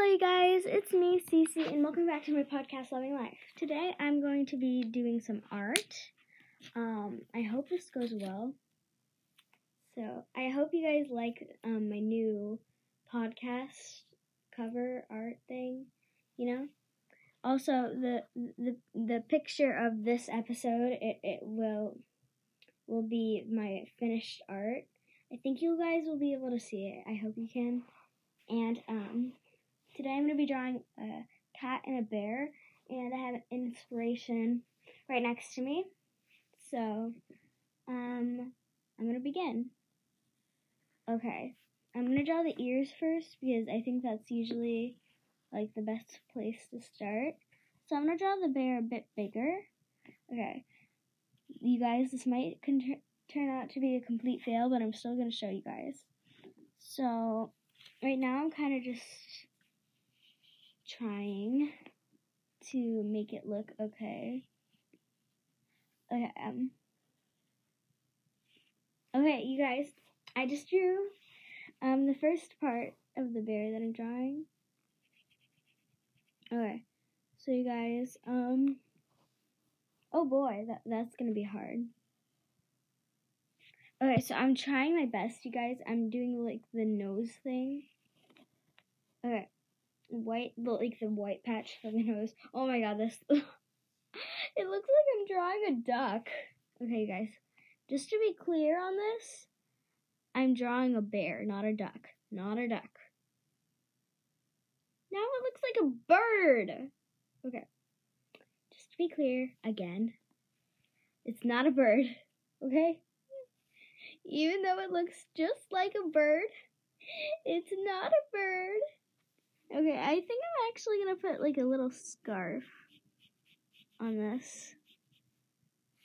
Hello, you guys. It's me, Cece, and welcome back to my podcast, Loving Life. Today, I'm going to be doing some art. Um, I hope this goes well. So, I hope you guys like um, my new podcast cover art thing. You know. Also, the the the picture of this episode it, it will will be my finished art. I think you guys will be able to see it. I hope you can. And um, today I'm going to be drawing a cat and a bear, and I have an inspiration right next to me. So, um, I'm going to begin. Okay, I'm going to draw the ears first because I think that's usually like the best place to start. So I'm going to draw the bear a bit bigger. Okay, you guys, this might turn out to be a complete fail, but I'm still going to show you guys. So, right now I'm kind of just trying to make it look okay. Okay, um. Okay, you guys, I just drew um the first part of the bear that I'm drawing. Okay. So you guys, um Oh boy, that that's to be hard. Okay, so I'm trying my best, you guys. I'm doing like the nose thing. Okay. White, like the white patch for the nose. Oh my god, this. it looks like I'm drawing a duck. Okay, guys. Just to be clear on this, I'm drawing a bear, not a duck. Not a duck. Now it looks like a bird. Okay. Just to be clear, again, it's not a bird. Okay? Even though it looks just like a bird, it's not a bird. Okay, I think I'm actually gonna put like a little scarf on this.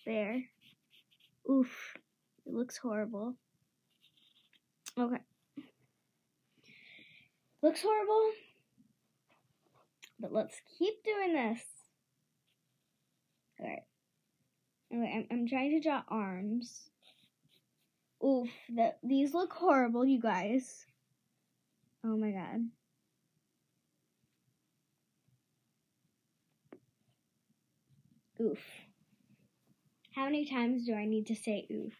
There. Oof. It looks horrible. Okay. Looks horrible. But let's keep doing this. Alright. Okay, I'm, I'm trying to draw arms. Oof, that these look horrible, you guys. Oh my god. Oof. How many times do I need to say oof?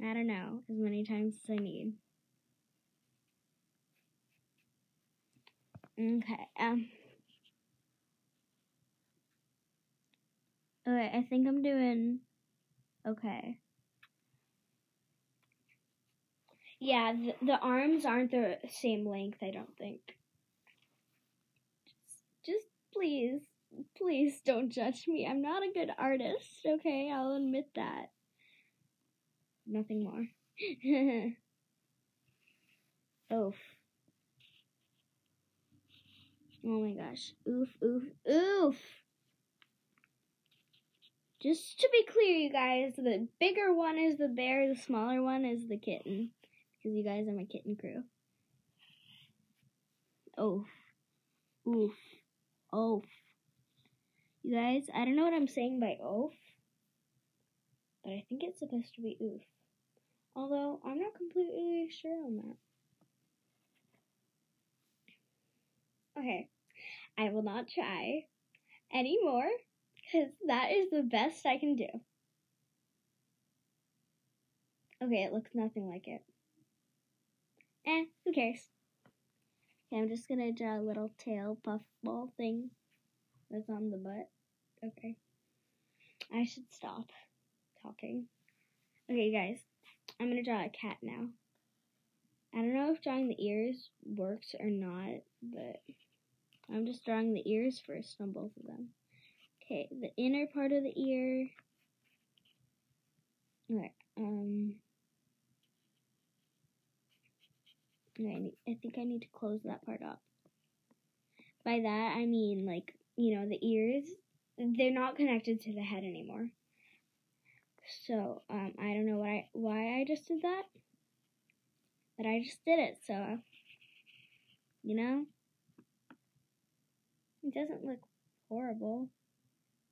I don't know. As many times as I need. Okay. Um. Okay, I think I'm doing okay. Yeah, the, the arms aren't the same length, I don't think. Just, just please, please don't judge me. I'm not a good artist, okay? I'll admit that. Nothing more. Oof. Oh my gosh. Oof, oof, oof. Just to be clear, you guys, the bigger one is the bear, the smaller one is the kitten because you guys are my kitten crew. Oof. Oof. Oof. You guys, I don't know what I'm saying by oof, but I think it's supposed to be oof. Although, I'm not completely sure on that. Okay, I will not try anymore because that is the best I can do. Okay, it looks nothing like it. Eh, who cares? Okay, I'm just gonna draw a little tail puffball thing that's on the butt. Okay. I should stop talking. Okay, guys, I'm gonna draw a cat now. I don't know if drawing the ears works or not, but I'm just drawing the ears first on both of them. Okay, the inner part of the ear. Alright, um, I, think I need to close that part up. By that, I mean, like, you know, the ears, they're not connected to the head anymore. So, um, I don't know why, why I just did that. But I just did it, so, you know? It doesn't look horrible.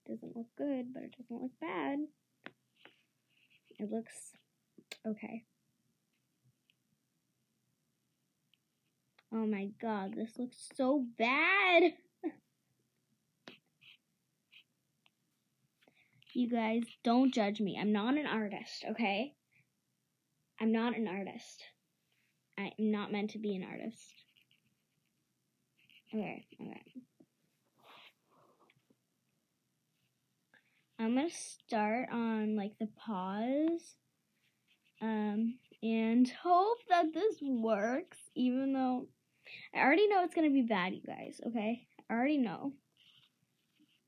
It doesn't look good, but it doesn't look bad. It looks okay. Oh my god, this looks so bad. You guys, don't judge me. I'm not an artist, okay? I'm not an artist. I'm not meant to be an artist. Okay, okay. I'm gonna start on like the paws. Um, and hope that this works, even though I already know it's gonna be bad, you guys, okay? I already know.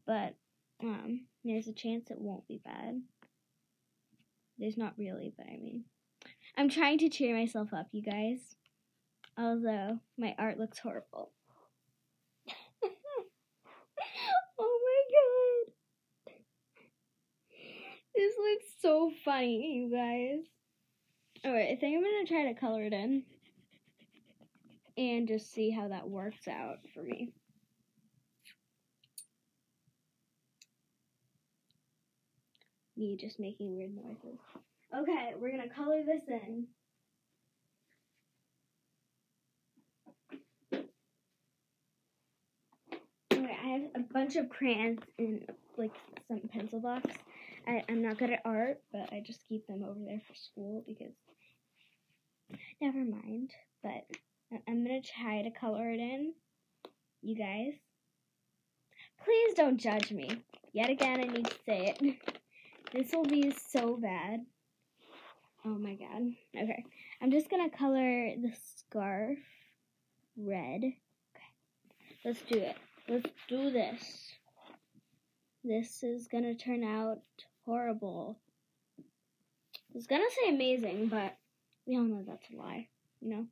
But um there's a chance it won't be bad. There's not really, but I mean I'm trying to cheer myself up, you guys. Although my art looks horrible. oh my god. This looks so funny, you guys. Alright, I think I'm gonna try to color it in. And just see how that works out for me. Me just making weird noises. Okay, we're gonna color this in. Okay, I have a bunch of crayons in like some pencil box. I, I'm not good at art, but I just keep them over there for school because never mind. But I'm gonna try to color it in. You guys. Please don't judge me. Yet again I need to say it. This will be so bad. Oh my god. Okay. I'm just gonna color the scarf red. Okay. Let's do it. Let's do this. This is gonna turn out horrible. I was gonna say amazing, but we all know that's a lie, you know?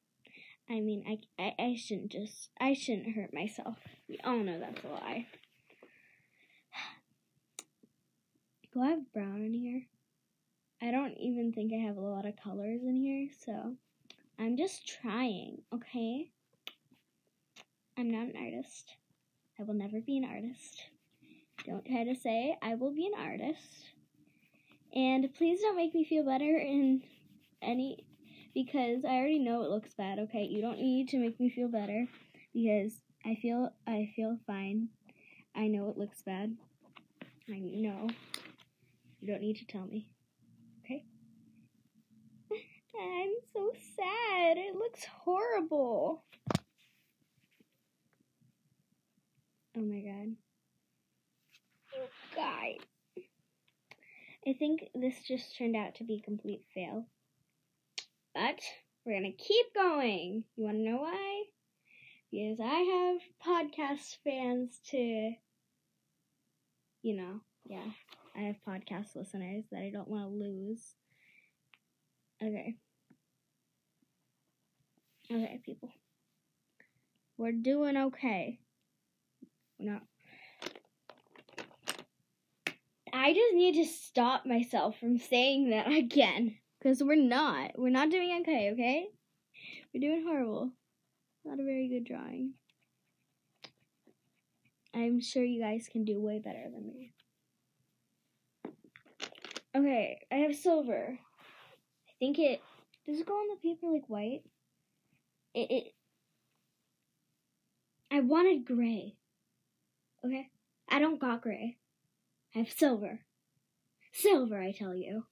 I mean, I, I, I shouldn't just, I shouldn't hurt myself. We all know that's a lie. Do I have brown in here? I don't even think I have a lot of colors in here, so I'm just trying, okay? I'm not an artist. I will never be an artist. Don't try to say I will be an artist. And please don't make me feel better in any because I already know it looks bad, okay? You don't need to make me feel better because I feel I feel fine. I know it looks bad. I know. You don't need to tell me. Okay? I'm so sad. It looks horrible. Oh my god. Oh, guys. I think this just turned out to be a complete fail. But we're gonna keep going. You wanna know why? Because I have podcast fans to, you know, yeah, I have podcast listeners that I don't want to lose. Okay. Okay, people. We're doing okay. We're not. I just need to stop myself from saying that again. Because we're not. We're not doing okay, okay? We're doing horrible. Not a very good drawing. I'm sure you guys can do way better than me. Okay, I have silver. I think it does it go on the paper like white? It, it I wanted gray. Okay? I don't got gray. I have silver. Silver, I tell you.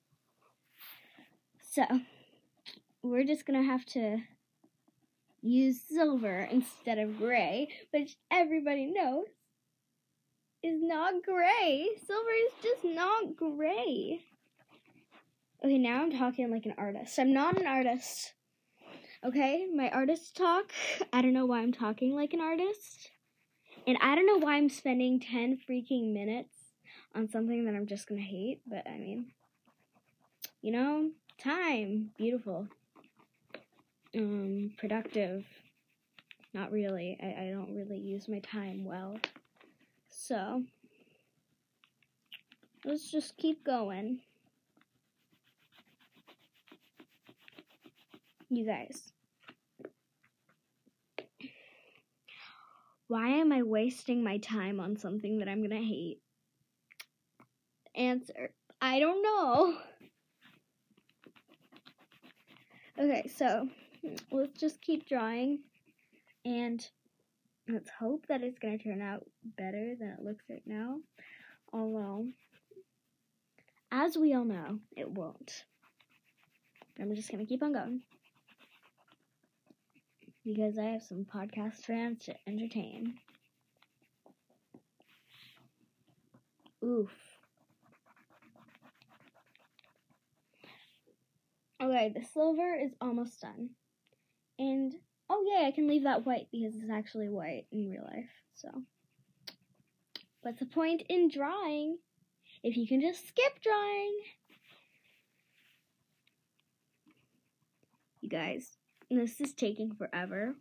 So, we're just gonna have to use silver instead of gray, which everybody knows is not gray. Silver is just not gray. Okay, now I'm talking like an artist. I'm not an artist. Okay, my artist talk. I don't know why I'm talking like an artist. And I don't know why I'm spending 10 freaking minutes on something that I'm just gonna hate, but I mean, you know, time, beautiful, um, productive. Not really. I, I don't really use my time well. So, let's just keep going. You guys. Why am I wasting my time on something that I'm gonna hate? Answer I don't know. Okay, so let's just keep drawing. And let's hope that it's to turn out better than it looks right now. Although, as we all know, it won't. I'm just to keep on going. Because I have some podcast fans to entertain. Oof. Okay, the silver is almost done. And, oh yeah, I can leave that white because it's actually white in real life, so. What's the point in drawing if you can just skip drawing? You guys, this is taking forever.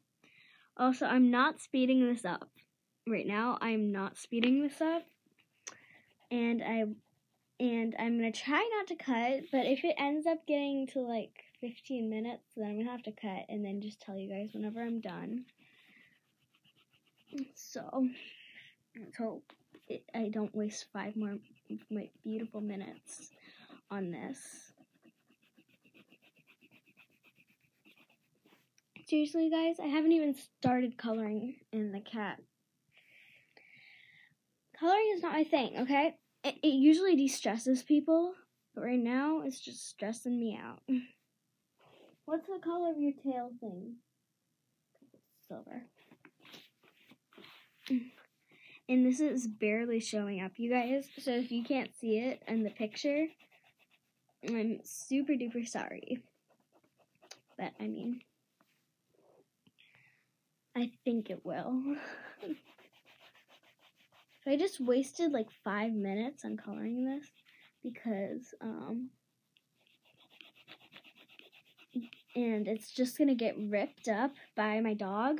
Also, I'm not speeding this up. Right now, I'm not speeding this up. And I and I'm gonna try not to cut, but if it ends up getting to like 15 minutes, then I'm gonna have to cut and then just tell you guys whenever I'm done. So, let's hope it, I don't waste five more my beautiful minutes on this. Seriously, guys, I haven't even started coloring in the cat. Coloring is not my thing, okay? it, it usually de-stresses people, but right now it's just stressing me out. What's the color of your tail thing? Silver. And this is barely showing up, you guys. So if you can't see it in the picture, I'm super duper sorry. But I mean, I think it will. So I just wasted like five minutes on coloring this because, um, and it's just gonna get ripped up by my dog.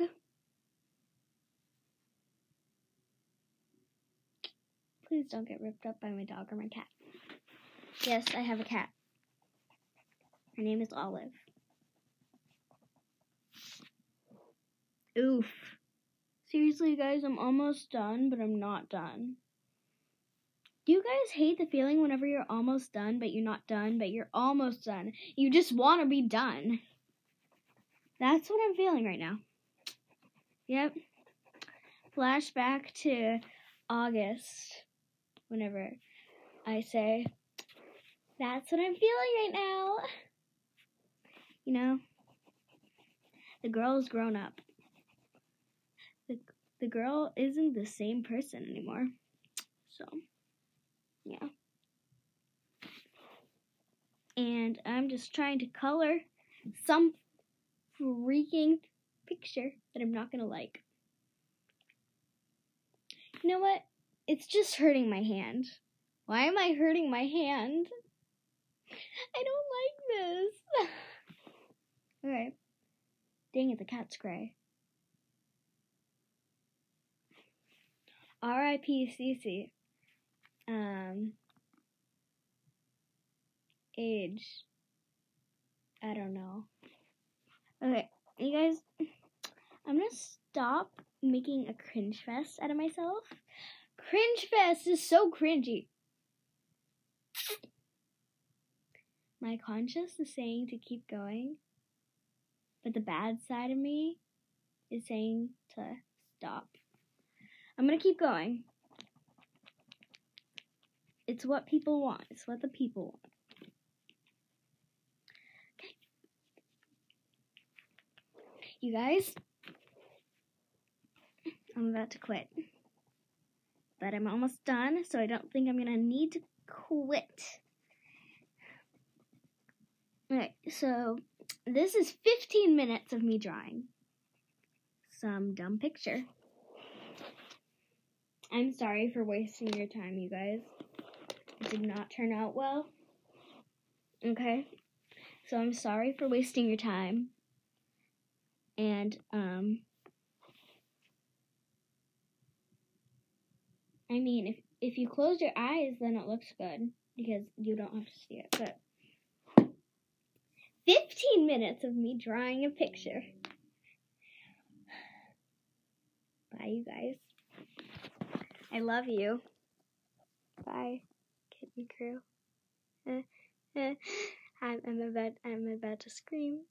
Please don't get ripped up by my dog or my cat. Yes, I have a cat. Her name is Olive. Oof. Seriously, guys, I'm almost done, but I'm not done. Do you guys hate the feeling whenever you're almost done, but you're not done, but you're almost done? You just want to be done. That's what I'm feeling right now. Yep. Flashback to August, whenever I say, that's what I'm feeling right now. You know, the girl's grown up the girl isn't the same person anymore. So, yeah. And I'm just trying to color some freaking picture that I'm not gonna like. You know what? It's just hurting my hand. Why am I hurting my hand? I don't like this. okay. Dang it, the cat's gray. R.I.P. Cece. Um, age. I don't know. Okay, you guys, I'm gonna stop making a cringe fest out of myself. Cringe fest is so cringy. My conscience is saying to keep going, but the bad side of me is saying to stop. I'm gonna keep going. It's what people want. It's what the people want. Okay. You guys, I'm about to quit. But I'm almost done, so I don't think I'm gonna need to quit. Okay, so this is 15 minutes of me drawing some dumb picture. I'm sorry for wasting your time, you guys. It did not turn out well. Okay? So I'm sorry for wasting your time. And, um, I mean, if, if you close your eyes, then it looks good because you don't have to see it. But 15 minutes of me drawing a picture. Bye, you guys. I love you. Bye, kitten crew. I'm, I'm about I'm about to scream.